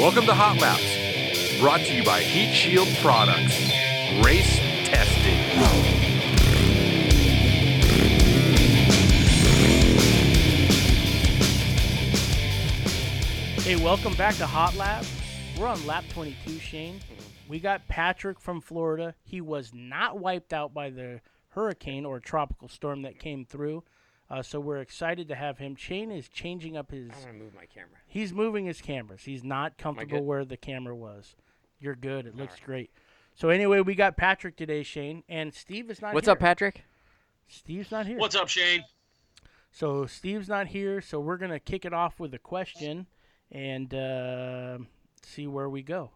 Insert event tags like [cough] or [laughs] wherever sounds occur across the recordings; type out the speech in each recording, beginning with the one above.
Welcome to Hot Laps, brought to you by Heat Shield Products. Race testing. Hey, welcome back to Hot Lap. We're on lap 22, Shane. We got Patrick from Florida. He was not wiped out by the hurricane or tropical storm that came through. Uh, so we're excited to have him. Shane is changing up his. I want to move my camera. He's moving his cameras. He's not comfortable where the camera was. You're good. It looks right. great. So anyway, we got Patrick today, Shane, and Steve is not. What's here. up, Patrick? Steve's not here. What's up, Shane? So Steve's not here, so we're gonna kick it off with a question and uh, see where we go.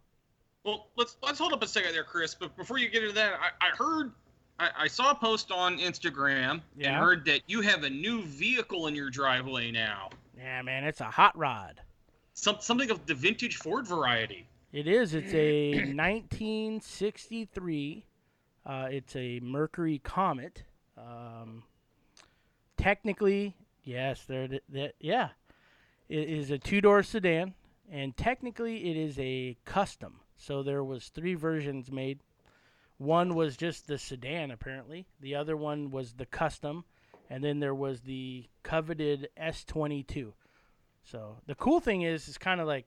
Well, let's let's hold up a second there, Chris. But before you get into that, I, I heard, I, I saw a post on Instagram Yeah. and heard that you have a new vehicle in your driveway now. Yeah, man, it's a hot rod. Some something of the vintage Ford variety. It is. It's a [clears throat] 1963. Uh, it's a Mercury Comet. Um, technically, yes, there. That yeah, it is a two-door sedan, and technically, it is a custom. So there was three versions made. One was just the sedan, apparently. The other one was the custom, and then there was the coveted S22. So the cool thing is, it's kind of like,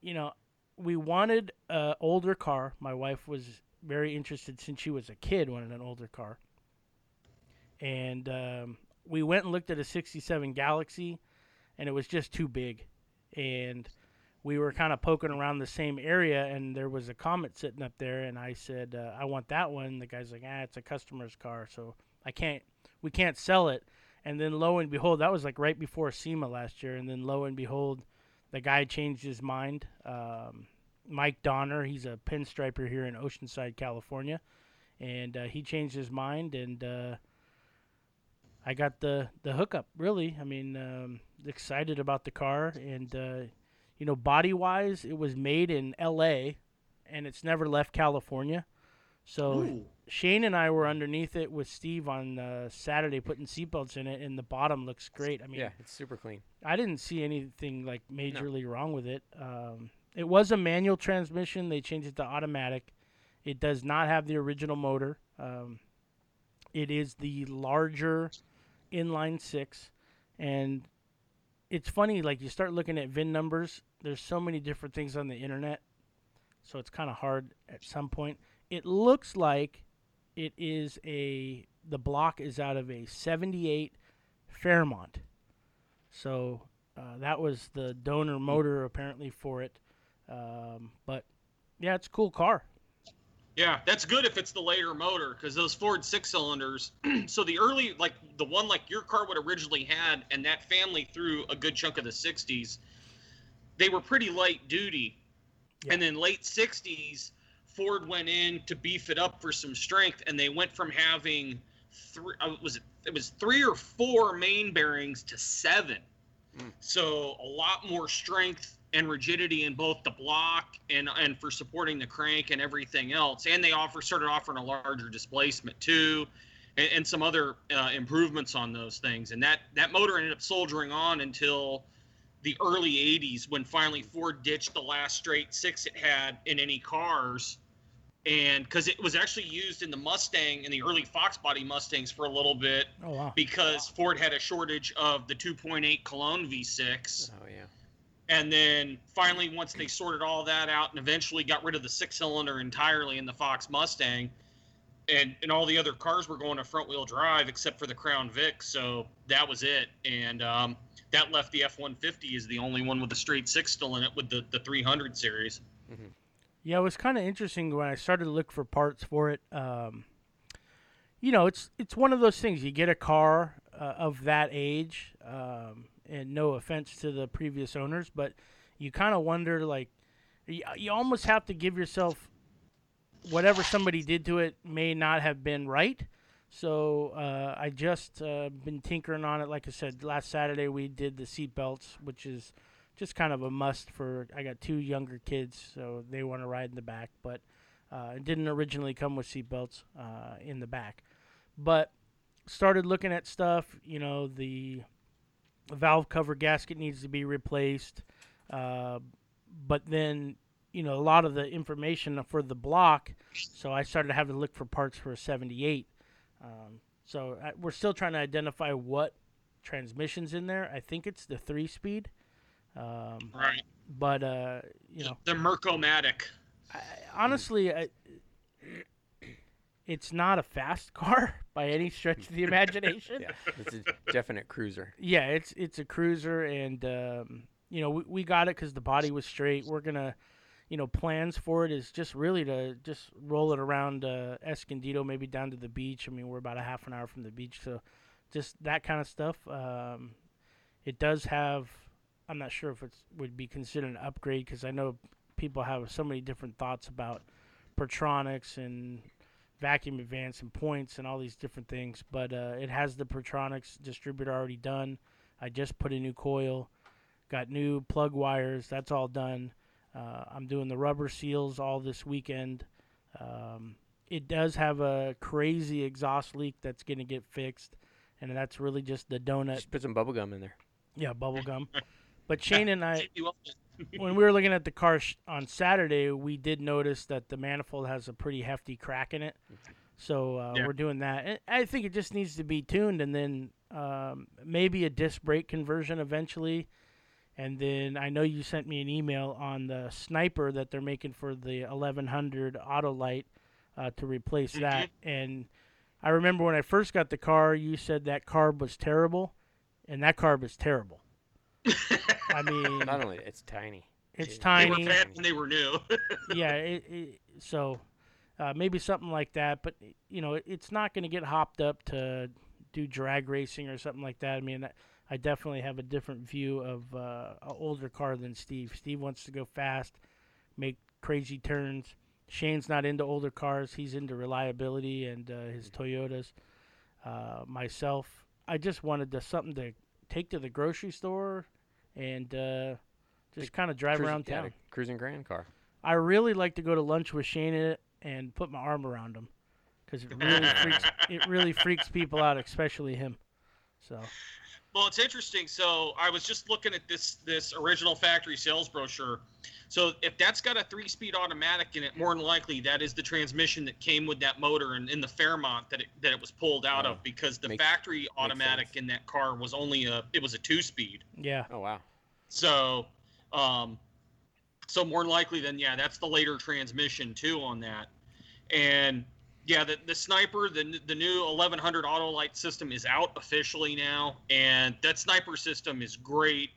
you know, we wanted an older car. My wife was very interested since she was a kid, wanted an older car. And um, we went and looked at a 67 Galaxie, and it was just too big. And we were kind of poking around the same area, and there was a Comet sitting up there, and I said, uh, I want that one. The guy's like, ah, it's a customer's car, so I can't, we can't sell it. And then lo and behold, that was like right before SEMA last year, and then lo and behold, the guy changed his mind. Um, Mike Donner, he's a pinstriper here in Oceanside, California, and uh, he changed his mind, and uh, I got the the hookup. Really, I mean, um, excited about the car, and uh, you know, body wise, it was made in L.A. and it's never left California. So Ooh. Shane and I were underneath it with Steve on uh, Saturday, putting seatbelts in it, and the bottom looks great. I mean, Yeah, it's super clean. I didn't see anything like majorly wrong with it. Um, it was a manual transmission. They changed it to automatic. It does not have the original motor. Um, it is the larger inline six, and it's funny. Like you start looking at VIN numbers. There's so many different things on the internet, so it's kind of hard at some point. It looks like it is a the block is out of a 78 Fairmont. So uh, that was the donor motor apparently for it. Um, but yeah, it's a cool car. Yeah, that's good if it's the later motor because those Ford six cylinders. [clears throat] so the early, like the one like your car would originally had, and that family through a good chunk of the '60s, they were pretty light duty. And then late '60s, Ford went in to beef it up for some strength, and they went from having three. Uh, was it? It was three or four main bearings to seven. So a lot more strength and rigidity in both the block and and for supporting the crank and everything else. And they offer started offering a larger displacement too, and, and some other uh, improvements on those things. And that that motor ended up soldiering on until the early 80s when finally Ford ditched the last straight six it had in any cars. And because it was actually used in the Mustang in the early Fox body Mustangs for a little bit, Oh wow. because Ford had a shortage of the 2.8 Cologne V6. Oh yeah. And then finally, once they sorted all that out and eventually got rid of the six cylinder entirely in the Fox Mustang, and, and all the other cars were going to front wheel drive except for the Crown Vic. So that was it. And um, that left the F 150 is the only one with a straight six still in it with the, the 300 series. Yeah, it was kind of interesting when I started to look for parts for it. Um, you know, it's it's one of those things. You get a car uh, of that age, um, and no offense to the previous owners, but you kind of wonder, like, you, you almost have to give yourself whatever somebody did to it may not have been right. So uh, I just uh, been tinkering on it. Like I said, last Saturday we did the seat belts, which is just kind of a must for. I got two younger kids, so they want to ride in the back, but uh, it didn't originally come with seat belts uh, in the back. But started looking at stuff. You know, the valve cover gasket needs to be replaced. Uh, but then you know a lot of the information for the block, so I started having to look for parts for a 78. Um, so I, we're still trying to identify what transmissions in there. I think it's the three speed. Um, Right. but uh, you know, The Mercomatic. I, honestly, I, [clears throat] it's not a fast [laughs] car by any stretch of the [laughs] imagination. Yeah, it's a definite cruiser. Yeah, it's it's a cruiser, and um, you know we, we got it because the body was straight. We're gonna, you know, plans for it is just really to just roll it around uh, Escondido, maybe down to the beach. I mean, we're about a half an hour from the beach, so just that kind of stuff. Um, it does have. I'm not sure if it would be considered an upgrade because I know people have so many different thoughts about Pertronix and vacuum advance and points and all these different things. But uh, it has the Pertronix distributor already done. I just put a new coil, got new plug wires. That's all done. Uh, I'm doing the rubber seals all this weekend. Um, it does have a crazy exhaust leak that's going to get fixed, and that's really just the donut. Just put some bubble gum in there. Yeah, bubble gum. [laughs] But Shane and I, [laughs] when we were looking at the car sh- on Saturday, we did notice that the manifold has a pretty hefty crack in it. So uh, Yeah. we're doing that. And I think it just needs to be tuned, and then um, maybe a disc brake conversion eventually. And then I know you sent me an email on the sniper that they're making for the 1100 Autolite uh, to replace that. And I remember when I first got the car, you said that carb was terrible, and that carb is terrible. I [laughs] mean, Not only it's tiny. it's They They were tiny. bad when they were new. [laughs] yeah, it, it, so uh, maybe something like that. But you know, it, it's not going to get hopped up to do drag racing or something like that. I mean, I, I definitely have a different view of uh, an older car than Steve. Steve wants to go fast, make crazy turns. Shane's not into older cars. He's into reliability and uh, his Toyotas. Uh, myself, I just wanted to, something to take to the grocery store and uh, just kind of drive Cruising- around yeah, town. the cruising grand car. I really like to go to lunch with Shane in it and put my arm around him because it really [laughs] freaks it really freaks people out, especially him. So Well, it's interesting. So I was just looking at this this original factory sales brochure. So if that's got a three-speed automatic in it, more than likely that is the transmission that came with that motor and in the Fairmont that it, that it was pulled out Oh, of because the makes- factory automatic in that car was only a it was a two-speed. yeah, Oh wow. So, um, so more than likely, then yeah, that's the later transmission too on that, and yeah, the the sniper, the the new 1100 Autolite system is out officially now, and that sniper system is great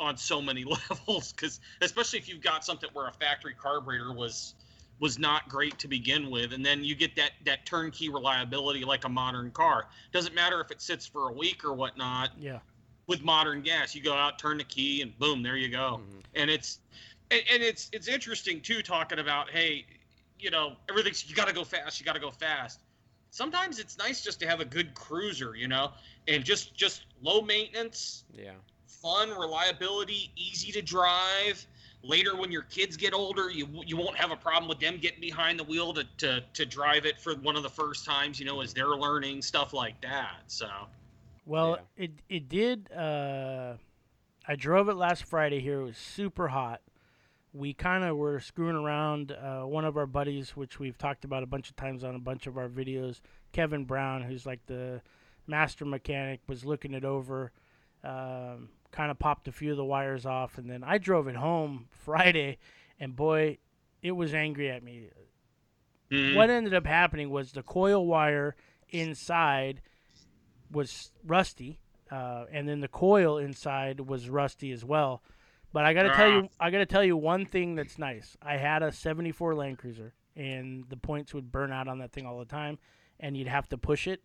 on so many [laughs] levels because especially if you've got something where a factory carburetor was was not great to begin with and then you get that that turnkey reliability like a modern car doesn't matter if it sits for a week or whatnot yeah, with modern gas. You go out, turn the key, and boom, there you go. Mhm. And it's and, and it's it's interesting too talking about hey, you know everything's you got to go fast, you got to go fast. Sometimes it's nice just to have a good cruiser, you know, and just just low maintenance, Yeah. fun, reliability, easy to drive. Later, when your kids get older, you you won't have a problem with them getting behind the wheel to, to, to drive it for one of the first times, you know, as they're learning stuff like that. So Well, it it did. Uh, I drove it last Friday here. It was super hot. We kind of were screwing around. Uh, one of our buddies, which we've talked about a bunch of times on a bunch of our videos, Kevin Brown, who's like the master mechanic, was looking it over. Um, kind of popped a few of the wires off, and then I drove it home [laughs] Friday, and boy, it was angry at me what ended up happening was the coil wire inside was rusty, uh, and then the coil inside was rusty as well. But I got to tell you, I got to tell you one thing that's nice. I had a '74 Land Cruiser, and the points would burn out on that thing all the time, and you'd have to push it,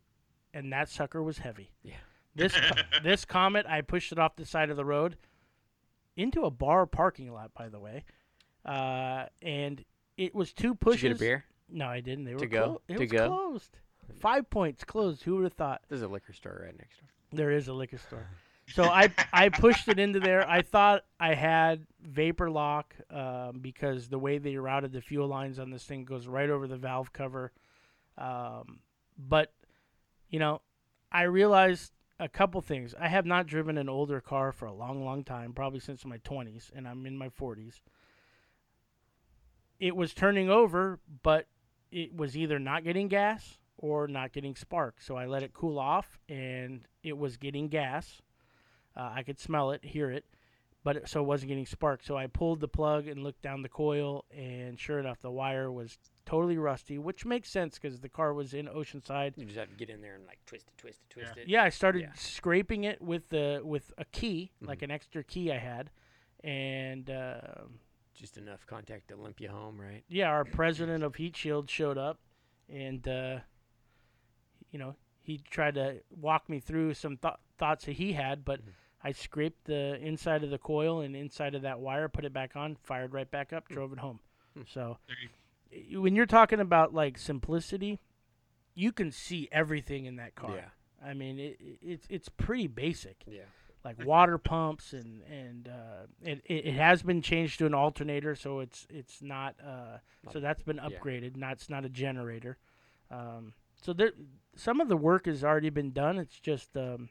and that sucker was heavy. Yeah. This [laughs] this Comet, I pushed it off the side of the road into a bar parking lot, by the way, uh, and it was two Did pushes. you get a beer? No, I didn't. They were To go? clo- It To was go? closed. Five points closed. Who would have thought? There's a liquor store right next door. There is a liquor store. [laughs] So I I pushed it into there. I thought I had vapor lock um, because the way they routed the fuel lines on this thing goes right over the valve cover. Um, but you know, I realized a couple things. I have not driven an older car for a long, long time, probably since my 20s, and I'm in my 40s. It was turning over, but it was either not getting gas or not getting spark. So I let it cool off, and it was getting gas. Uh, I could smell it, hear it, but it, so it wasn't getting spark. So I pulled the plug and looked down the coil, and sure enough, the wire was totally rusty, which makes sense because the car was in Oceanside. You just have to get in there and like twist it, twist it, twist it. Yeah, I started Yeah. scraping it with the with a key, like Mhm. an extra key I had, and uh, Just enough contact to limp you home, right? yeah, our president of Heat Shield showed up, and uh, you know he tried to walk me through some th- thoughts that he had, but Mhm. I scraped the inside of the coil and inside of that wire, put it back on, fired right back up, Hmm. drove it home. Hmm. So you- when you're talking about like simplicity, you can see everything in that car. Yeah. I mean, it, it, it's it's pretty basic. Yeah. like water pumps and and uh, it, it it has been changed to an alternator, so it's it's not uh, so that's been upgraded. yeah. upgraded. Not it's not a generator. Um, so there, some of the work has already been done. It's just um,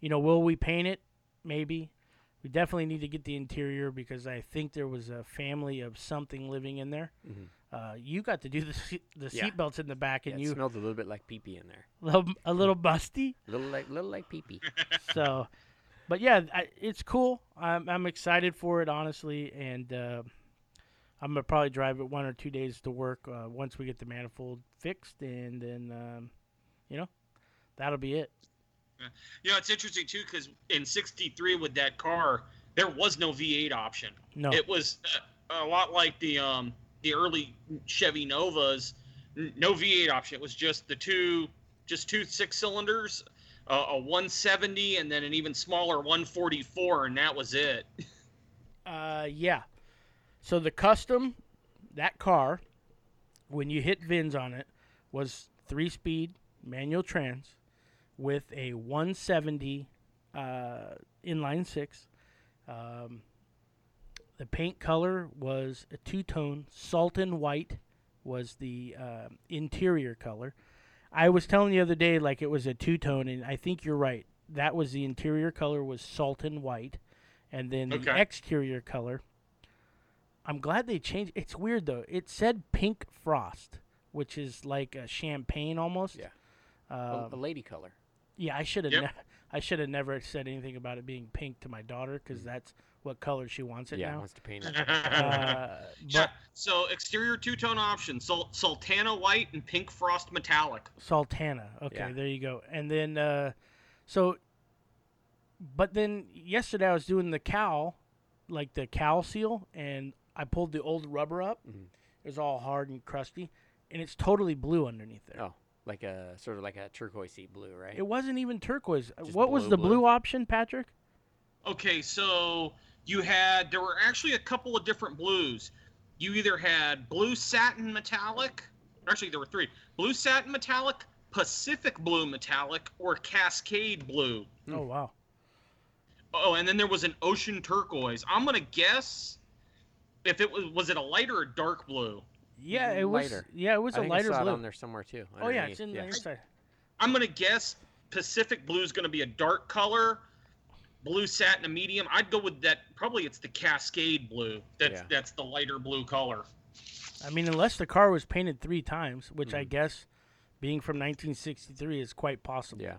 you know, will we paint it? Maybe. We definitely need to get the interior because I think there was a family of something living in there. Mhm. Uh, you got to do the seat, the Yeah. seat belts in the back, Yeah, and it you smelled a little bit like pee pee in there. [laughs] little, a little busty. Little like little like pee pee. [laughs] so but yeah I, it's cool I'm, I'm excited for it honestly and uh, i'm gonna probably drive it one or two days to work uh, once we get the manifold fixed and then um, you know that'll be it You know, it's interesting too because in '63 with that car, there was no V8 option. no It was uh, a lot like the um, the early Chevy Novas. No V8 option. It was just the two, just two six cylinders, uh, a 170, and then an even smaller 144, and that was it. uh, yeah so the custom that car when you hit vins on it was three speed manual trans with a 170 uh, inline six. Um, the paint color was a two-tone. Sultan white was the uh, interior color. I was telling the other day like it was a two-tone and i think you're right. That was the interior color was sultan white and then the exterior color i'm glad they changed it's weird though it said pink frost which is like a champagne almost Yeah. um, a, a lady color. yeah, I should have. Yep. Ne- I should have never said anything about it being pink to my daughter because that's what color she wants it Mm. Yeah, now. wants to paint it. Uh, [laughs] yeah. but So exterior two-tone option: Sul- Sultana white and pink frost metallic. Sultana. Okay, Yeah. there you go. And then, uh, so, but then yesterday I was doing the cowl, like the cowl seal, and I pulled the old rubber up. Mhm. It was all hard and crusty, and it's totally blue underneath there. Oh, like a sort of like a turquoisey blue, right? It wasn't even turquoise. Just what was the blue? blue option, Patrick? Okay, so you had there were actually a couple of different blues. You either had blue satin metallic, actually there were three: blue satin metallic, Pacific blue metallic, or Cascade blue. Oh wow. Oh, and then there was an ocean turquoise. I'm gonna guess if it was was it a lighter or dark blue. Yeah, it was. Lighter. Yeah, it was I a think lighter I saw blue. it on there somewhere too. Oh yeah, it's in underneath. the inside. I'm gonna guess Pacific blue is gonna be a dark color. Blue satin a medium. I'd go with that. Probably it's the Cascade blue. That's Yeah. that's the lighter blue color. I mean, unless the car was painted three times, which I Mhm. guess, being from 1963, is quite possible. Yeah,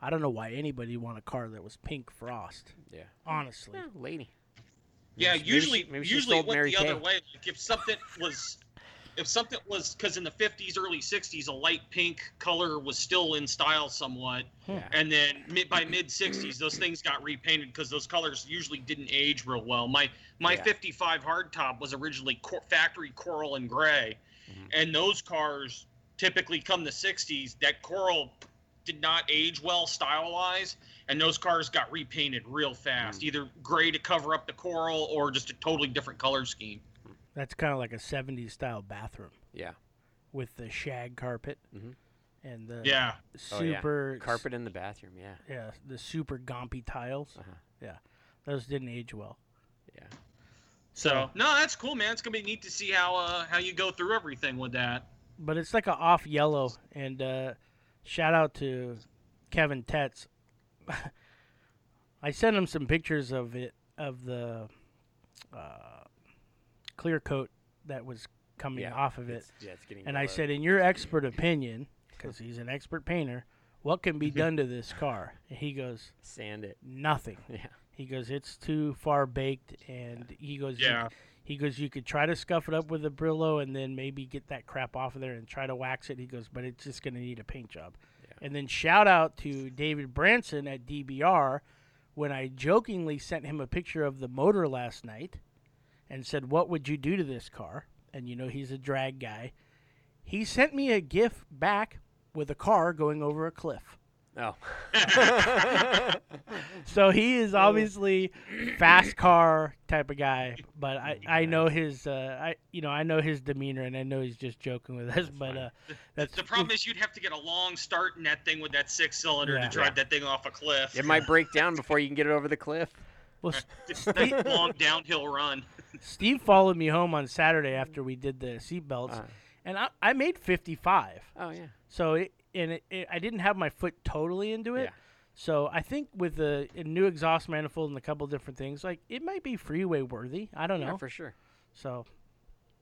I don't know why anybody would want a car that was pink frost. yeah. Honestly. Yeah, lady. Yeah, Maybe she- usually maybe she usually it went Mary the other way. Like if something was if something was because in the 50s, early 60s, a light pink color was still in style somewhat, Yeah. and then mid, by mid 60s, those things got repainted because those colors usually didn't age real well. My my Yeah. 55 hardtop was originally cor- factory coral and gray, Mhm. and those cars typically come the 60s. That coral did not age well style wise, and those cars got repainted real fast, Mm. either gray to cover up the coral or just a totally different color scheme. That's kind of like a 70s style bathroom Yeah. with the shag carpet mm-hmm. and the Yeah. Oh, yeah. super Carpet in the bathroom. Yeah. Yeah, the super gompy tiles. Uh-huh. Yeah, those didn't age well. Yeah. So no, that's cool, man. It's gonna be neat to see how uh, how you go through everything with that. but it's like a off yellow and uh, shout out to Kevin Tetz, [laughs] I sent him some pictures of it of the uh, clear coat that was coming Yeah, off of it, It's, yeah, it's getting. and I said, in your expert opinion, because he's an expert painter, what can be [laughs] done to this car? And he goes, sand it. nothing. [laughs] Yeah. He goes, it's too far baked, and he goes, Yeah. he goes, you could try to scuff it up with a Brillo and then maybe get that crap off of there and try to wax it. He goes, but it's just going to need a paint job. And then shout out to David Branson at DBR when I jokingly sent him a picture of the motor last night and said, what would you do to this car? And you know he's a drag guy. He sent me a GIF back with a car going over a cliff. Oh. [laughs] So he is obviously fast car type of guy, but I, I know his uh, I you know I know his demeanor and I know he's just joking with us, but uh, that's the problem is you'd have to get a long start in that thing with that six cylinder Yeah. to drive that thing off a cliff. it might break down before you can get it over the cliff. well, S- [laughs] It's that long downhill run. Steve followed me home on Saturday after we did the seatbelts, Uh, and I, I made 55. oh yeah. So it, and it, it, I didn't have my foot totally into it. Yeah. So I think with the a new exhaust manifold and a couple different things, like it might be freeway worthy. I don't know. For sure. So,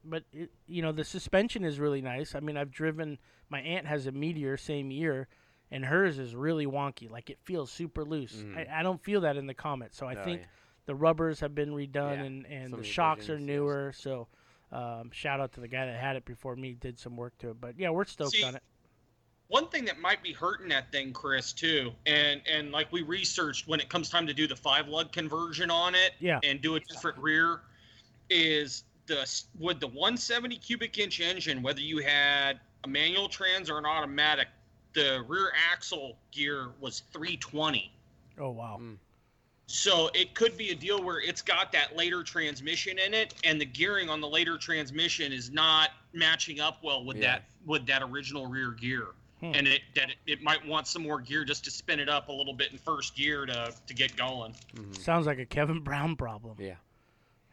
but it, you know, the suspension is really nice. I mean, I've driven. My aunt has a Meteor same year, and hers is really wonky. Like it feels super loose. Mm. I, I don't feel that in the Comet. So I Oh, think yeah. the rubbers have been redone, Yeah, and and some the shocks are revisions, yes. newer. So. Um, shout out to the guy that had it before me. Did some work to it, but yeah, we're stoked See, on it. One thing that might be hurting that thing, Chris, too, and and like we researched when it comes time to do the five lug conversion on it, Yeah. and do a different rear, is the s- with the 170 cubic inch engine, whether you had a manual trans or an automatic, the rear axle gear was 320. Oh wow. Mm. So it could be a deal where it's got that later transmission in it, and the gearing on the later transmission is not matching up well with Yeah. that with that original rear gear, Hmm. and it that it, it might want some more gear just to spin it up a little bit in first gear to to get going. Mhm. Sounds like a Kevin Brown problem. Yeah.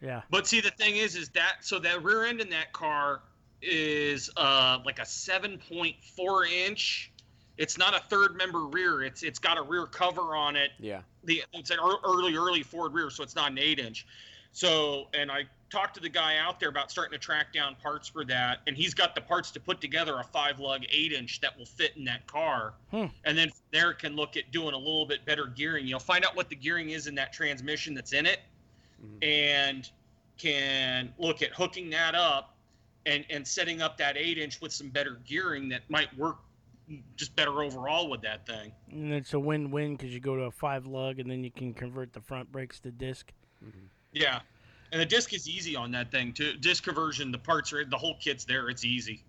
Yeah. But see, the thing is, is that so that rear end in that car is uh like a 7.4 inch. It's not a third member rear. It's it's got a rear cover on it Yeah. the it's an early early Ford rear, so it's not an eight inch. So, and I talked to the guy out there about starting to track down parts for that, and he's got the parts to put together a five lug eight inch that will fit in that car. Hmm. And then from there can look at doing a little bit better gearing. You'll find out what the gearing is in that transmission that's in it, Mhm. and can look at hooking that up and and setting up that eight inch with some better gearing that might work just better overall with that thing. And it's a win-win because you go to a five lug, and then you can convert the front brakes to disc. Mhm. Yeah. And the disc is easy on that thing too. Disc conversion, the parts are the whole kit's there. It's easy.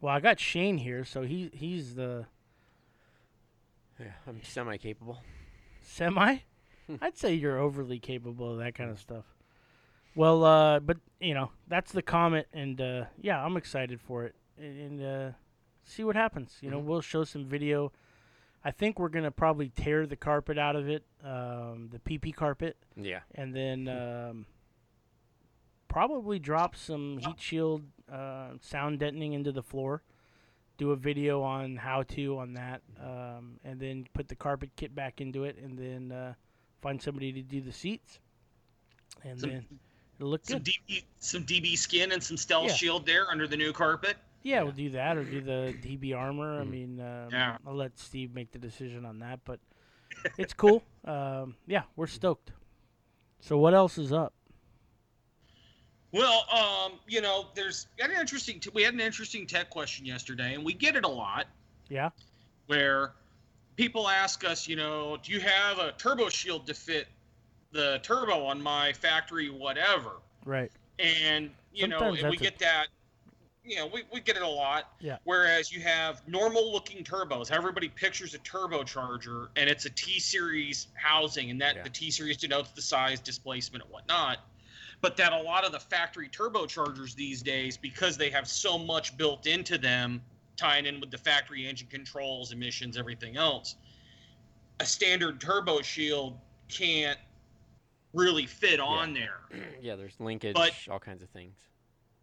Well, I got Shane here, so he he's the Yeah. I'm semi capable. semi. I'd say you're overly capable of that kind of stuff. Well, uh, but you know that's the comet, and uh, yeah, I'm excited for it, and, and uh, see what happens. You know, Mhm. we'll show some video. I think we're gonna probably tear the carpet out of it, um, the PP carpet, Yeah. and then um, probably drop some heat shield uh, sound deadening into the floor. Do a video on how to on that, um, and then put the carpet kit back into it, and then uh, find somebody to do the seats, and Some- then it'll look Some good. DB, some DB skin and some stealth Yeah. shield there under the new carpet. Yeah, we'll do that or do the DB armor. I Mhm. mean, um, Yeah. I'll let Steve make the decision on that, but it's cool. [laughs] Um, yeah, we're stoked. So what else is up? Well, um, you know, there's an interesting. T- we had an interesting tech question yesterday, and we get it a lot. Yeah. Where people ask us, you know, do you have a turbo shield to fit the turbo on my factory, whatever? Right. and you know and we get that you know we, we get it a lot Yeah. whereas you have normal looking turbos how everybody pictures a turbocharger and it's a t series housing and that Yeah. the t series denotes the size displacement and whatnot but that a lot of the factory turbochargers these days because they have so much built into them tying in with the factory engine controls emissions everything else a standard turbo shield can't really fit on there [clears throat] yeah. There's linkage, But- all kinds of things.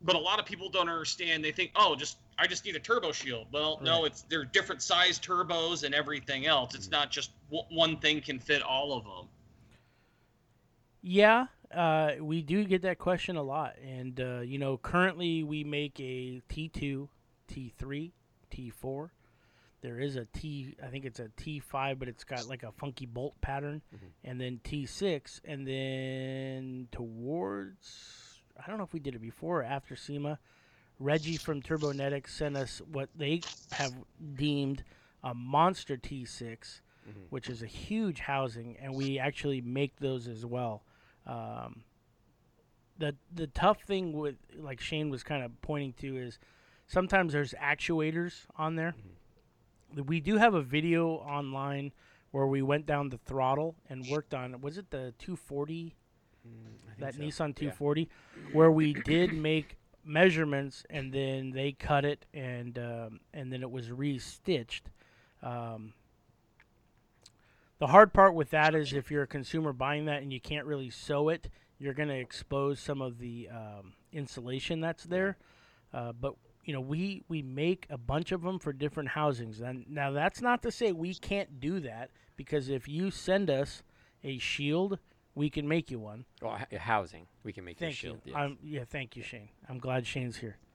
But a lot of people don't understand. They think, oh, just I just need a turbo shield. Well, no, it's they're different size turbos and everything else. It's not just w- one thing can fit all of them. Yeah, uh, we do get that question a lot, and uh, you know, currently we make a T2, T3, T4. There is a T, I think it's a T5, but it's got like a funky bolt pattern, and then T6, and then towards, I don't know if we did it before or after SEMA. Reggie from Turbonetics sent us what they have deemed a monster T6, which is a huge housing, and we actually make those as well. Um, the the tough thing with like Shane was kind of pointing to is sometimes there's actuators on there. We do have a video online where we went down the throttle and worked on was it the 240 that so, Nissan yeah. 240 where we did make measurements and then they cut it and um, and then it was restitched. Um, the hard part with that is if you're a consumer buying that and you can't really sew it, you're going to expose some of the um, insulation that's there. Uh, but you know, we we make a bunch of them for different housings. And now that's not to say we can't do that because if you send us a shield, we can make you one. Well, h- housing. We can make Thank shield. you. yes. Yeah, thank you, Shane. I'm glad Shane's here. [laughs]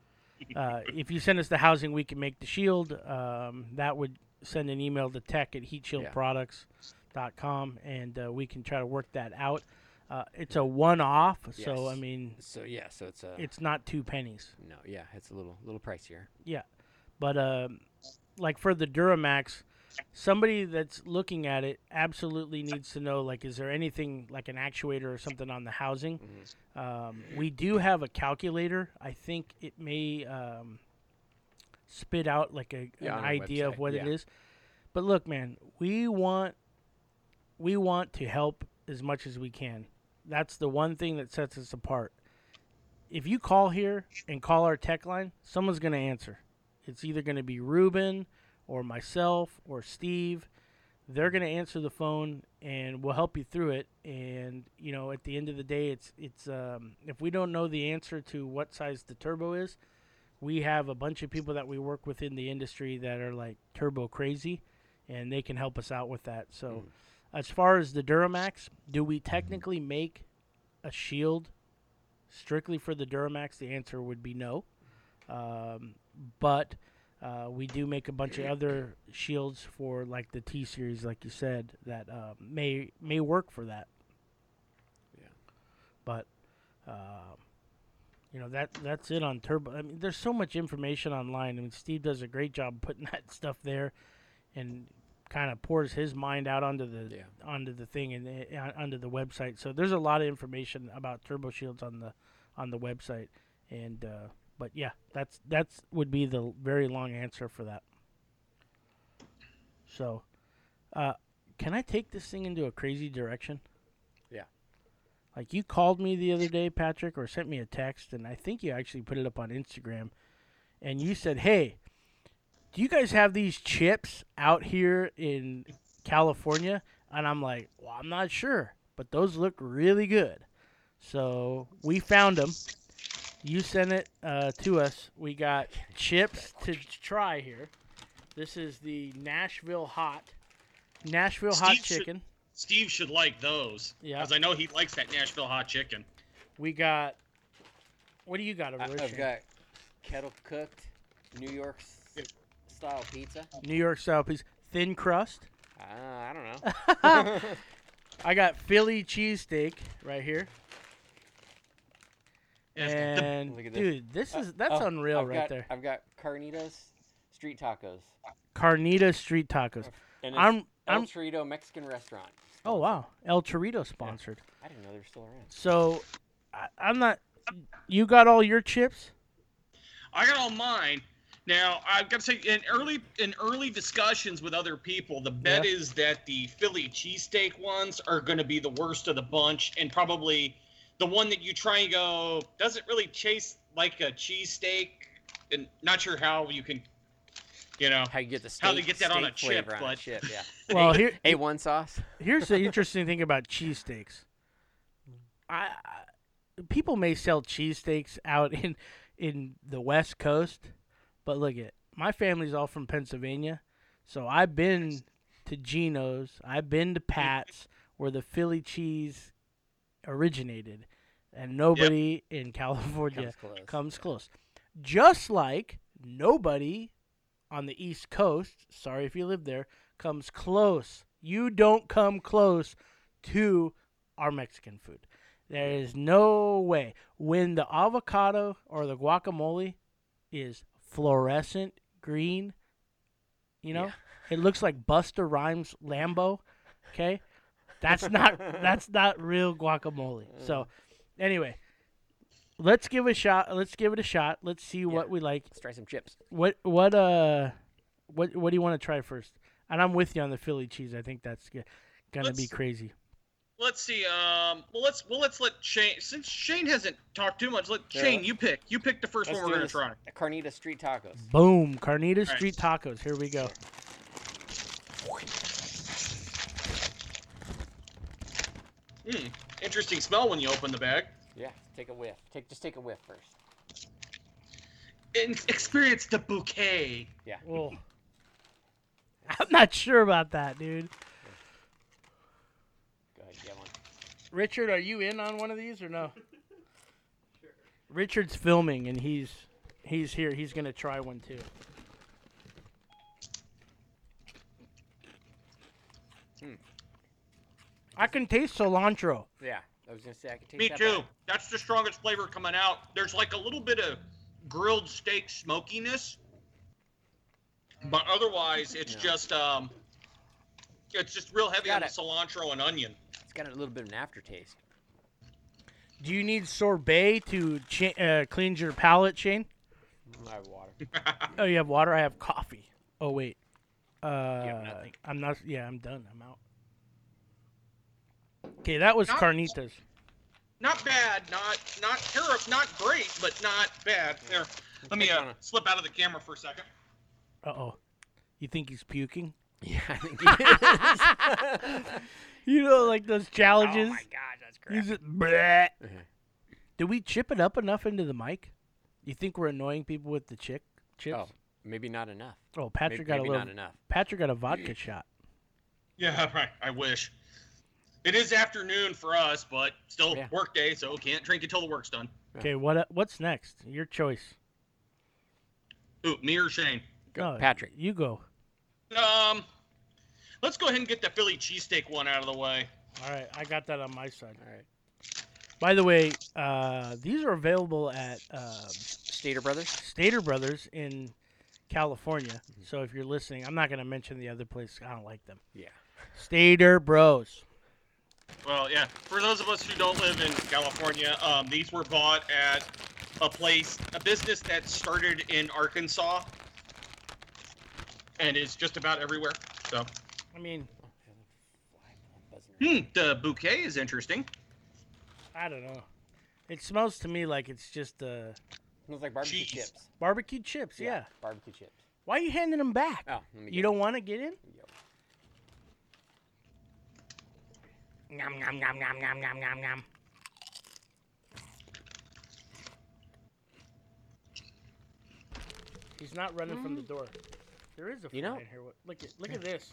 Uh, if you send us the housing, we can make the shield. Um, that would send an email to tech at heatshieldproducts.com, and uh, we can try to work that out. Uh, it's a one-off, so I mean, So yeah, so it's a it's not two pennies. no, yeah, it's a little little pricier. Yeah, but um, like for the Duramax, somebody that's looking at it absolutely needs to know like, is there anything like an actuator or something on the housing? Um, we do have a calculator. I think it may um, spit out like a, Yeah, an idea of what it yeah. is. But look, man, we want we want to help as much as we can. That's the one thing that sets us apart. If you call here and call our tech line, someone's going to answer. It's either going to be Ruben or myself or Steve. They're going to answer the phone and we'll help you through it. And you know, at the end of the day, it's it's um, if we don't know the answer to what size the turbo is, we have a bunch of people that we work with in the industry that are like turbo crazy, and they can help us out with that. So, as far as the Duramax, do we technically make a shield strictly for the Duramax? The answer would be no. Um, but uh, we do make a bunch of other shields for like the T series, like you said, that uh, may may work for that. Yeah. But uh, you know that that's it on turbo. I mean, there's so much information online. I mean, Steve does a great job putting [laughs] that stuff there, and kind of pours his mind out onto the Yeah. onto the thing and uh, onto the website. So there's a lot of information about turbo shields on the on the website, and uh, but yeah, that's that's would be the very long answer for that. So, uh, can I take this thing into a crazy direction? Yeah. Like you called me the other day, Patrick, or sent me a text, and I think you actually put it up on Instagram, and you said, "Hey, do you guys have these chips out here in California?" And I'm like, "Well, I'm not sure, but those look really good." So we found them. You sent it uh, to us. We got chips to try here. This is the Nashville Hot, Nashville Hot Steve should- Chicken. Steve should like those. Yeah. Because I know he likes that Nashville hot chicken. We got. What do you got over I, there? I've got kettle cooked New York style pizza. New York style piece, thin crust. Uh, I don't know. [laughs] [laughs] I got Philly cheesesteak right here. Yes, the- And Look at this. dude, this uh, is that's Oh, unreal I've right got, there. I've got carnitas street tacos. Carnitas street tacos. And it's I'm El I'm Torito Mexican restaurant. oh wow, El Torito sponsored. I didn't know they were still around. So I, I'm not. You got all your chips? I got all mine. Now I've got to say, in early in early discussions with other people, the bet Yeah. is that the Philly cheesesteak ones are going to be the worst of the bunch, and probably the one that you try and go doesn't really taste like a cheesesteak, and not sure how you can, you know. How you get the steak, How they get that on a steak chip, on a chip, yeah. [laughs] Well, here [laughs] A1 sauce. here's the [laughs] interesting thing about cheesesteaks. I, I people may sell cheesesteaks out in in the West Coast, but look at my family's all from Pennsylvania, so I've been to Geno's, I've been to Pat's, where the Philly cheese originated, and nobody in [laughs] California Comes close. comes close. Just like nobody on the East Coast, sorry if you live there, comes close. You don't come close to our Mexican food. There is no way. When the avocado or the guacamole is fluorescent green, you know, Yeah. it looks like Busta Rhymes Lambo. Okay, that's not [laughs] that's not real guacamole. So, anyway, let's give a shot. Let's give it a shot. Let's see what we like. Let's try some chips. What what uh what what do you want to try first? And I'm with you on the Philly cheese. I think that's g- gonna be Let's- crazy. Let's see. Um. Well, let's well let's let Shane. Since Shane hasn't talked too much, let Yeah, Shane you pick. You pick the 1st Let's one we're gonna this. try. Carnita street tacos. Boom, Carnitas Alright. Street Tacos. Here we go. Hmm. Interesting smell when you open the bag. Yeah, take a whiff. Take just take a whiff first. And experience the bouquet. Yeah. [laughs] Well, I'm not sure about that, dude. Go ahead, get one. Richard, are you in on one of these or no? [laughs] sure. Richard's filming and he's he's here. He's gonna try one too. I can taste cilantro. Yeah, I was gonna say I could taste Me that too. back. That's the strongest flavor coming out. There's like a little bit of grilled steak smokiness, but otherwise it's Yeah. just um, it's just real heavy on Got the cilantro and onion. It's got a little bit of an aftertaste. Do you need sorbet to cha- uh, cleanse your palate, Shane? I have water. [laughs] Oh, you have water. I have coffee. Oh wait, uh, nothing. I'm not. Yeah, I'm done. I'm out. Okay, that was Not- carnitas. Not bad, not not terrible, not great, but not bad. There, let me uh, slip out of the camera for a second. Uh oh. You think he's puking? Yeah, I think he is. [laughs] You know, like those challenges. oh challenges. my god, that's He's great. just bleh. Mhm. Did we chip it up enough into the mic? You think we're annoying people with the chick chips? Oh, maybe not enough. Oh, Patrick maybe, got a maybe little. not enough. Patrick got a vodka [clears throat] shot. Yeah, [laughs] right. I wish. It is afternoon for us, but still Yeah. work day, so can't drink until the work's done. Okay, what what's next? Your choice. Ooh, me or Shane? Go, No, Patrick. you go. Um, let's go ahead and get the Philly cheesesteak one out of the way. All right, I got that on my side. All right. By the way, uh, these are available at uh, Stater Brothers. Stater Brothers in California. So if you're listening, I'm not going to mention the other place. I don't like them. Yeah. Stater Bros. Well, yeah. For those of us who don't live in California, um, these were bought at a place, a business that started in Arkansas, and is just about everywhere. So, I mean, hmm, the bouquet is interesting. I don't know. It smells to me like it's just uh, Smells like barbecue Cheese. chips. barbecue chips. Yeah. Barbecue chips. Why are you handing them back? Oh, let me You get don't want to get in? Yep. Nom nom nom nom nom nom nom nom. He's not running from the door. There is a fly You know- in here. What- Look at look at this.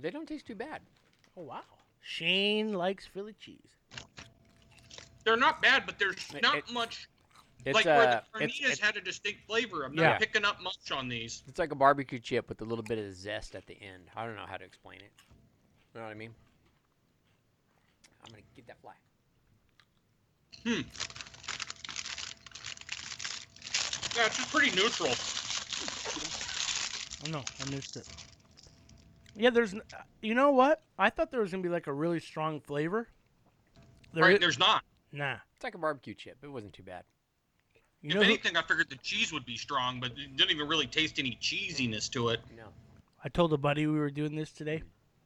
They don't taste too bad. Oh wow. Shane likes Philly cheese. They're not bad, but there's It- not it- much. It's like where uh, the it's, carnitas it's, had a distinct flavor. I'm Yeah. not picking up much on these. it's like a barbecue chip with a little bit of zest at the end. I don't know how to explain it. You know what I mean? I'm gonna get that fly. Hmm. Yeah, it's just pretty neutral. Oh no, I missed it. Yeah, there's. n- uh, You know what? I thought there was gonna be like a really strong flavor. There right? i- There's not. nah. It's like a barbecue chip. It wasn't too bad. You if know, who, anything, I figured the cheese would be strong, but it didn't even really taste any cheesiness to it. No. I told a buddy we were doing this today,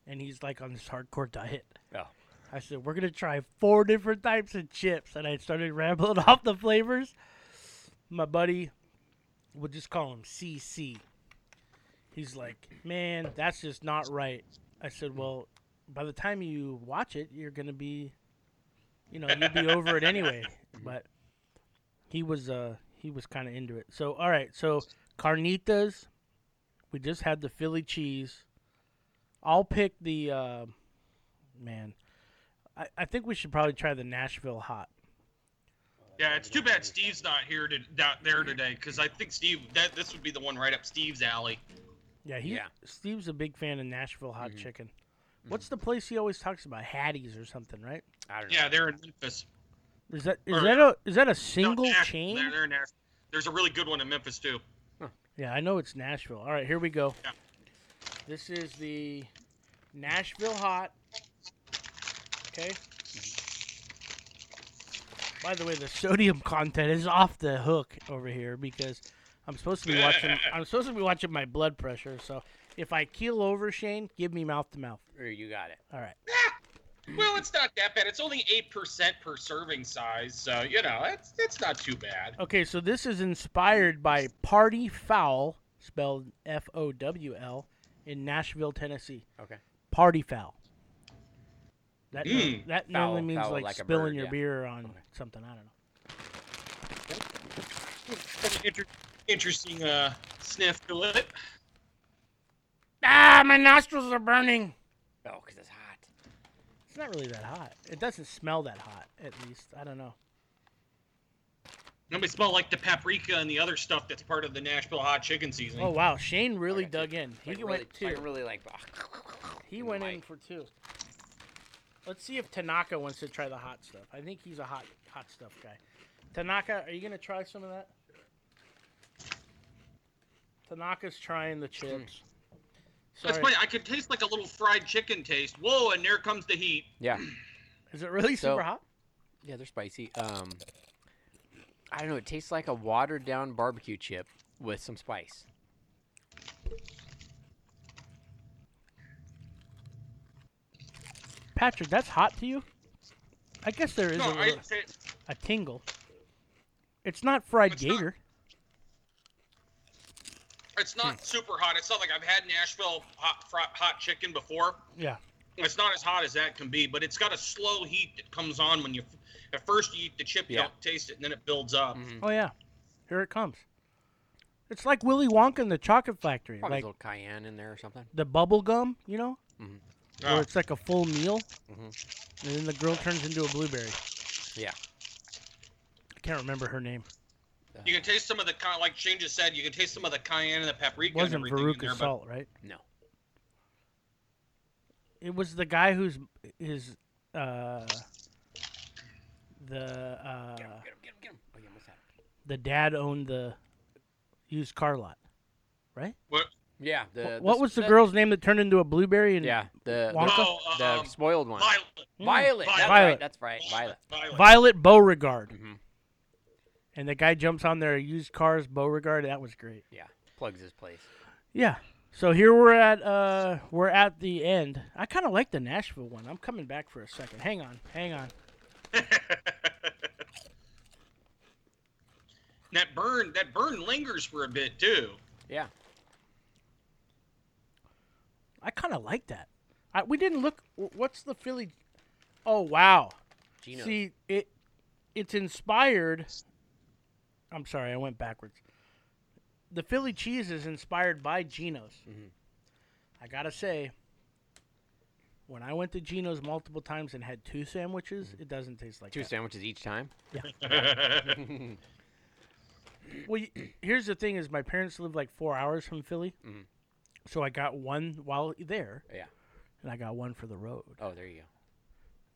and he's like on this hardcore diet. Oh. I said we're gonna try four different types of chips, and I started [laughs] rambling off the flavors. My buddy, we'll just call him CC. He's like, man, that's just not right. I said, well, by the time you watch it, you're gonna be, you know, you'll be over it anyway. [laughs] But he was, uh, he was kind of into it. So all right, so carnitas. We just had the Philly cheese. I'll pick the uh, man. I, I think we should probably try the Nashville hot. Yeah, it's too bad Steve's not here to not there today because I think Steve that this would be the one right up Steve's alley. Yeah, he Yeah. Steve's a big fan of Nashville hot Mhm. chicken. What's the place he always talks about? Hattie's or something, right? I don't know. Yeah, they're in Memphis. Is that is Or- that a is that a single Nashville. chain? They're, they're in Nashville. There's a really good one in Memphis too. Yeah, I know it's Nashville. All right, here we go. Yeah. This is the Nashville hot. Okay. By the way, the sodium content is off the hook over here because I'm supposed to be watching. [laughs] I'm supposed to be watching my blood pressure. So if I keel over, Shane, give me mouth to mouth. Or you got it. All right. Ah! Well, it's not that bad. It's only eight percent per serving size, so you know it's it's not too bad. Okay, so this is inspired by Party Foul, spelled F O W L, in Nashville, Tennessee. Okay. Party Foul. That no- Mm. that Foul- normally means like, like spilling bird, your yeah. beer on Okay. something. I don't know. Inter- interesting uh, sniff to it. Ah, my nostrils are burning. Oh, because it's hot. It's not really that hot. It doesn't smell that hot, at least. I don't know. Nobody smell like the paprika and the other stuff that's part of the Nashville hot chicken seasoning. Oh wow, Shane really Okay, dug in. He Like went really, two. like really like. [laughs] He went the in for two. Let's see if Tanaka wants to try the hot stuff. I think he's a hot hot stuff guy. Tanaka, are you gonna try some of that? Tanaka's trying the chips. That's Sorry. funny. I could taste like a little fried chicken taste. Whoa, and there comes the heat. Yeah. [clears throat] Is it really So- super hot? Yeah, they're spicy. Um, I don't know. It tastes like a watered down barbecue chip with some spice. Patrick, that's hot to you? I guess there is No, a, I, little- it, a tingle. It's not fried It's not- gator. it's Hmm. not super hot. It's not like I've had Nashville hot fr- hot chicken before. Yeah. It's not as hot as that can be, but it's got a slow heat that comes on when you. At first, you eat the chip, you don't taste it, and then it builds up. Mhm. Oh yeah. Here it comes. It's like Willy Wonka and the Chocolate Factory. Probably like a little cayenne in there or something. the bubble gum, you know? Ah. Where it's like a full meal. Mhm. And then the girl turns into a blueberry. Yeah. I can't remember her name. You can taste some of the ki- like Shane just said. You can taste some of the cayenne and the paprika and wasn't everything in Veruca there, but salt, right? No. It was the guy who's his uh the uh Get him, get him, get him, get him. Oh, you almost had it. the dad owned the used car lot. Right? What? Yeah. The, what the- was the girl's name that turned into a blueberry and Yeah. The, Wonka? the, the um, spoiled one. Violet. Mm. Violet. That's Violet. right. That's right. Violet. Violet. Violet Beauregarde. hmm And the guy jumps on their used cars Beauregarde. That was great. Yeah. Plugs his place. Yeah. So here we're at uh we're at the end. I kind of like the Nashville one. I'm coming back for a second. Hang on. Hang on. [laughs] that burn, that burn lingers for a bit too. Yeah. I kind of like that. I, we didn't look what's the Philly Oh wow. Geno. See, it it's inspired. I'm sorry, I went backwards. The Philly cheese is inspired by Geno's. Mhm. I gotta say, when I went to Geno's multiple times and had two sandwiches, it doesn't taste like Two that. sandwiches each time. Yeah. [laughs] Well, y- here's the thing: is my parents live like four hours from Philly, Mhm. So I got one while there, Yeah. and I got one for the road Oh, there you go.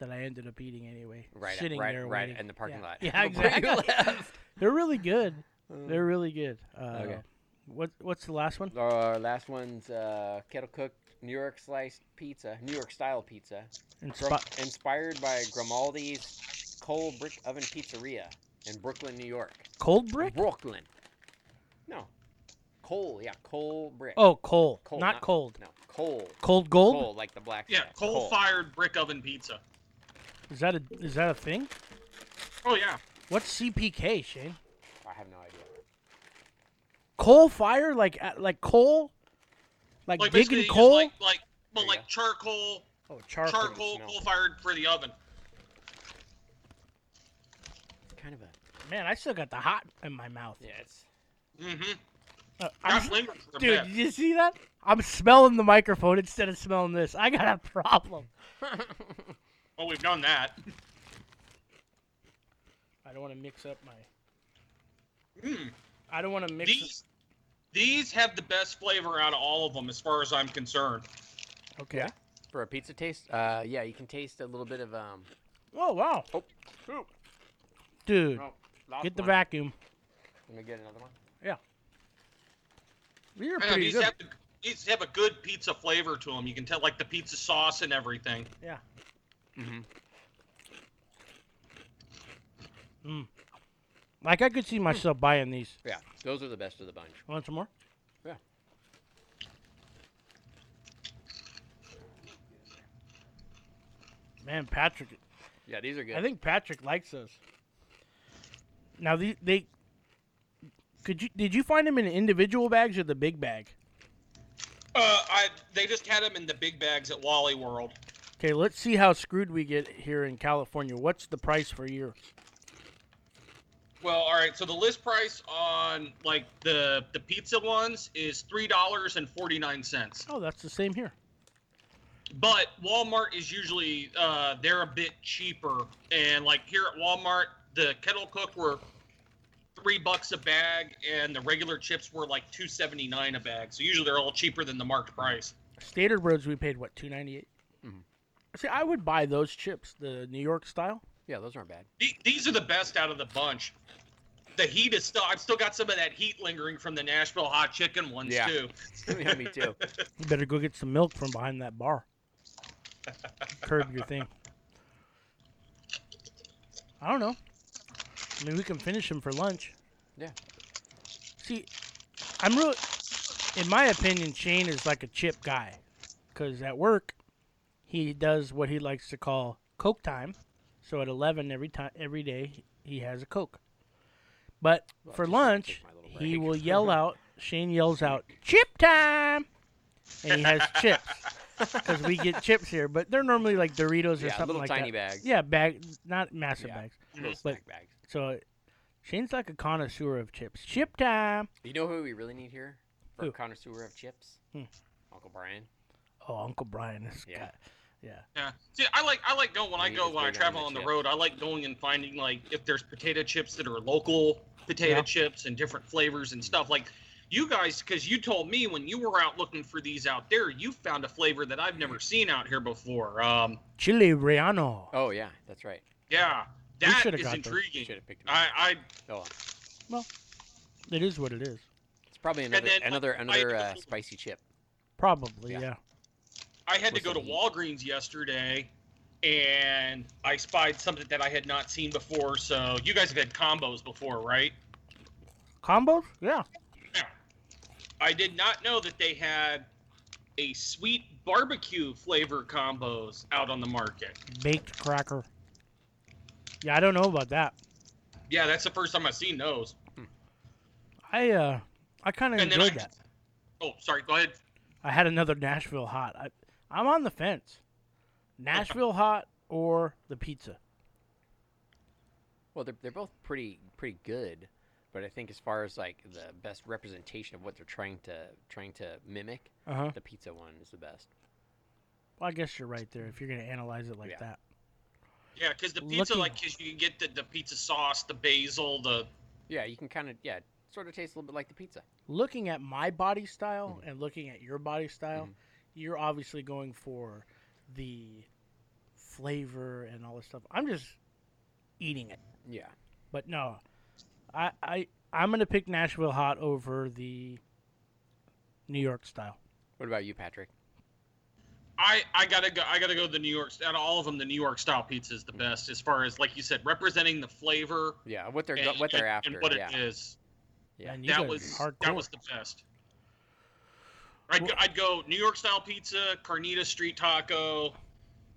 that I ended up eating anyway. Right. sitting right. there right waiting. in the parking yeah. lot. Yeah, [laughs] exactly. [laughs] [laughs] They're really good. They're really good. Uh, Okay. What What's the last one? Our last one's uh, kettle cooked New York sliced pizza, New York style pizza, Inspi- inspired by Grimaldi's Coal Brick Oven Pizzeria in Brooklyn, New York. cold brick? Brooklyn. No. Coal, yeah, coal brick. Oh, coal, Coal, not, not- cold. No, coal. Cold gold? Coal, like the black. yeah, stuff. coal-fired brick oven pizza. Is that a is that a thing? Oh yeah. What's CPK, Shane? I have no idea. Coal fire, like uh, like coal, like, Like digging coal. like like There well you like go. charcoal, oh, charcoal. charcoal, smell. coal-fired for the oven. Kind of a Man, I still got the hot in my mouth. Yeah, it's Mm-hmm. Uh, I'm I'm, lingering for a dude, did you see that? I'm smelling the microphone instead of smelling this. I got a problem. [laughs] Well, we've done that. I don't want to mix up my. Mm. I don't want to mix. These these have the best flavor out of all of them, as far as I'm concerned. Okay. Yeah. for a pizza taste. Uh, yeah, you can taste a little bit of um. Oh wow. Oh. Dude, No, lost get the one. vacuum. Let me get another one. These are I know, pretty these good. have, the, these have a good pizza flavor to them. You can tell, like the pizza sauce and everything. Yeah. Mm-hmm. Like I could see myself buying these. Yeah, those are the best of the bunch. Want some more? Yeah. Man, Patrick. Yeah, these are good. I think Patrick likes those. Now the, they could you did you find them in individual bags or the big bag? Uh, I they just had them in the big bags at Wally World. Okay, let's see how screwed we get here in California. What's the price for year? Well, all right. So the list price on like the the pizza ones is three dollars and forty nine cents. Oh, that's the same here. But Walmart is usually uh, they're a bit cheaper, and like here at Walmart, the kettle cook were three bucks a bag, and the regular chips were like two seventy nine a bag. So usually they're all cheaper than the marked price. Stater Bros we paid what two ninety eight. Mhm. See, I would buy those chips, the New York style. yeah, those aren't bad. The- These are the best out of the bunch. The heat is still. I've still got some of that heat lingering from the Nashville hot chicken ones Yeah. too. [laughs] yeah, me too. [laughs] You better go get some milk from behind that bar. Curb your thing. [laughs] I don't know. I mean, we can finish him for lunch. Yeah. See, I'm really, in my opinion, Shane is like a chip guy, because at work, he does what he likes to call Coke time. So at 11 every time, every day, he has a Coke. But Well, for lunch, take my little he will [laughs] yell out. Shane yells out, "Chip time!" and he has chips [laughs] because we get chips here, but they're normally like Doritos or Yeah, something little like tiny that. bags. Yeah, bag, not massive Yeah. bags. Little But- snack bags. So Shane's like a connoisseur of chips. Chip time. You know who we really need here for Who? a connoisseur of chips? Hmm. Uncle Brian. Oh, Uncle Brian, this Yeah. guy. Yeah. Yeah. See, I like I like going when I He go when I big on travel the on the chips. road. I like going and finding like if there's potato chips that are local potato Yeah. chips and different flavors and stuff. Like you guys, because you told me when you were out looking for these out there, you found a flavor that I've never seen out here before. Um, Chile Relleno. Oh yeah, that's right. yeah, We that shoulda is got those. intriguing. Should have picked him. up. I, I Oh, well. It is what it is. it's probably another then, another I- another uh, spicy chip. Probably, Yeah. yeah. I had to go to some. Walgreens yesterday, and I spied something that I had not seen before. So you guys have had combos before, right? Combos? Yeah. I did not know that they had a sweet barbecue flavor combos out on the market. Baked cracker. Yeah, I don't know about that. Yeah, that's the first time I've seen those. I uh, I kind of enjoyed I- that. Oh, sorry. Go ahead. I had another Nashville hot. I, I'm on the fence. Nashville hot or the pizza. Well, they're they're both pretty pretty good, but I think as far as like the best representation of what they're trying to trying to mimic, Uh huh. the pizza one is the best. Well, I guess you're right there if you're gonna analyze it like Yeah. that. Yeah, because the pizza, Looking- like, because you can get the, the pizza sauce, the basil, the. Yeah, you can kind of yeah, sort of taste a little bit like the pizza. Looking at my body style Mhm. and looking at your body style, Mhm. you're obviously going for the flavor and all this stuff. I'm just eating it. Yeah. But no, I I I'm gonna pick Nashville hot over the New York style. What about you, Patrick? I, I gotta go. I gotta go. The New York. Out of all of them, the New York style pizza is the best as far as, like you said, representing the flavor Yeah, what they're and, what they're after. and what yeah. it is. Yeah. Man, you that was hardcore. that was the best. I'd, go, I'd go New York style pizza, Carnita street taco,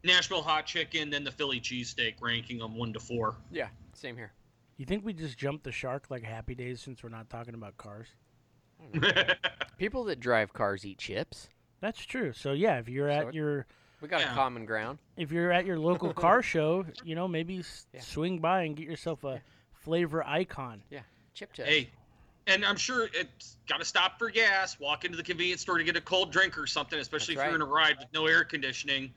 Nashville hot chicken, then the Philly cheesesteak, ranking them one to four. Yeah, same here. You think we just jumped the shark like Happy Days since we're not talking about cars? [laughs] People that drive cars eat chips. That's true. So yeah, if you're So at your We got Yeah. a common ground. if you're at your [laughs] local car show, you know maybe Yeah. swing by and get yourself a flavor icon. Yeah, chip toast. Hey, and I'm sure it's got to stop for gas. Walk into the convenience store to get a cold drink or something, especially That's if you're in a ride with no air conditioning,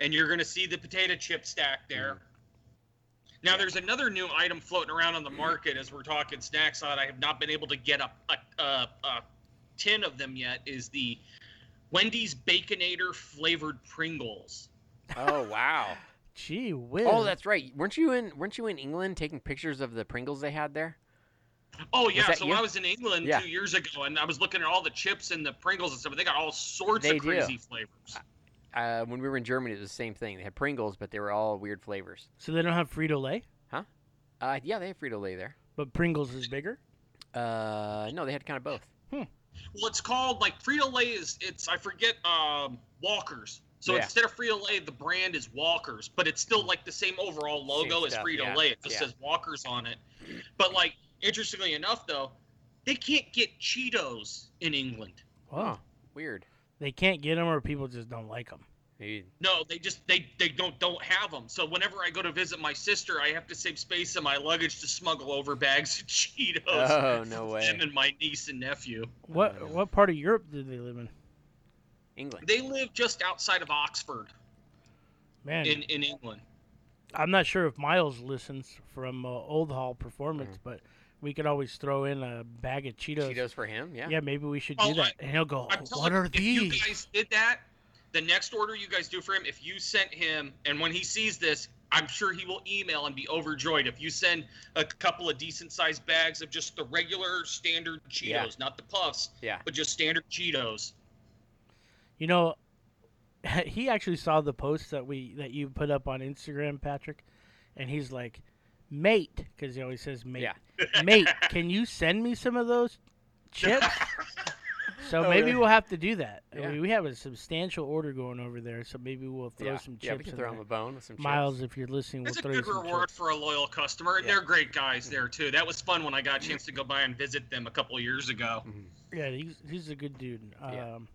and you're going to see the potato chip stack there. Mm. Now, there's another new item floating around on the market as we're talking snacks on. I have not been able to get a, a, a, a tin of them yet. Is the Wendy's Baconator flavored Pringles? Oh wow. [laughs] Gee whiz. oh, that's right. weren't you in weren't you in England taking pictures of the Pringles they had there? Oh yeah, so you? I was in England Yeah. two years ago, and I was looking at all the chips and the Pringles and stuff. And they got all sorts They of do. crazy flavors. Uh, when we were in Germany, it was the same thing. They had Pringles, but they were all weird flavors. So they don't have Frito Lay, huh? Uh, yeah, they have Frito Lay there. but Pringles is bigger. Uh, no, they had kind of both. Well, it's called like Frito Lay is it's I forget um, Walkers. So Yeah. instead of Frito Lay, the brand is Walkers, but it's still like the same overall logo as stuff, Frito yeah, Lay. It just yeah. says Walkers on it. But like interestingly enough, though, they can't get Cheetos in England. Wow. Huh. Weird. They can't get them, or people just don't like them. Maybe No, they just they they don't don't have them. So whenever I go to visit my sister, I have to save space in my luggage to smuggle over bags of [laughs] Cheetos. Oh, no way. Them and my niece and nephew. What what part of Europe do they live in? England. They live just outside of Oxford Man, in in England. I'm not sure if Miles listens from uh, Old Hall Performance, Mm. but we could always throw in a bag of Cheetos. Cheetos for him. Yeah. Yeah, maybe we should Oh, do that. and he'll go, "Oh, "What you, are if you these?" guys did that, the next order you guys do for him, if you sent him, and when he sees this, I'm sure he will email and be overjoyed. If you send a couple of decent sized bags of just the regular standard Cheetos, Yeah. not the puffs, Yeah. but just standard Cheetos. You know, [laughs] he actually saw the post that we that you put up on Instagram, Patrick, and he's like, "Mate," because he always says "mate." Yeah. Mate, can you send me some of those chips? [laughs] so Oh, maybe really? we'll have to do that. I mean, we have a substantial order going over there, so maybe we'll throw yeah. some chips yeah, we can throw there. him a bone with some chips. Miles, if you're listening, we'll It's a throw you good some reward chips. for a loyal customer, Yeah. they're great guys there too. That was fun when I got a chance to go by and visit them a couple of years ago. Mhm. Yeah, he's he's a good dude. Yeah. Um,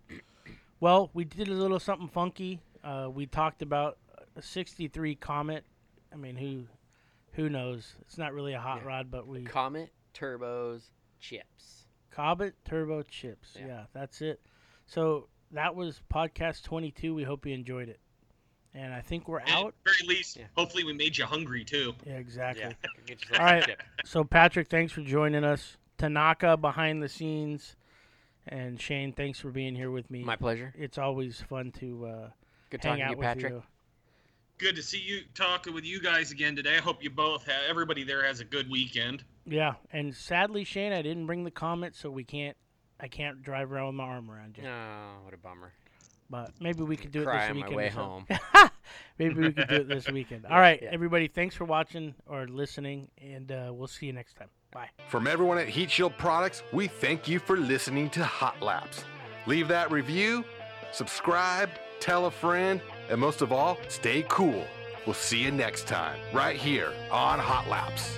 well, we did a little something funky. Uh, we talked about a '63 Comet. I mean, who who knows? It's not really a hot Yeah. rod, but we Comet turbos chips. Comet Turbo Chips. Yeah. Yeah. that's it. So that was podcast 22. We hope you enjoyed it. And I think we're And out. at the very least, Yeah. hopefully, we made you hungry too. Yeah, exactly. Yeah. Get yourself All some right. chip. So Patrick, thanks for joining us. Tanaka behind the scenes, and Shane, thanks for being here with me. My pleasure. it's always fun to uh, Good hang to out you, with Patrick. you. Good to see you talking with you guys again today. I hope you both have everybody there has a good weekend. Yeah, and sadly, Shane, I didn't bring the comet, so we can't. I can't drive around with my arm around you. Oh, what a bummer. But maybe we could do it Cry this on my weekend. way or home. [laughs] maybe we could do it this weekend. [laughs] All right, yeah. everybody, thanks for watching or listening, and uh, we'll see you next time. Bye. From everyone at Heat Shield Products, we thank you for listening to Hot Laps. Leave that review, subscribe, tell a friend, and most of all, stay cool. We'll see you next time, right here on Hot Laps.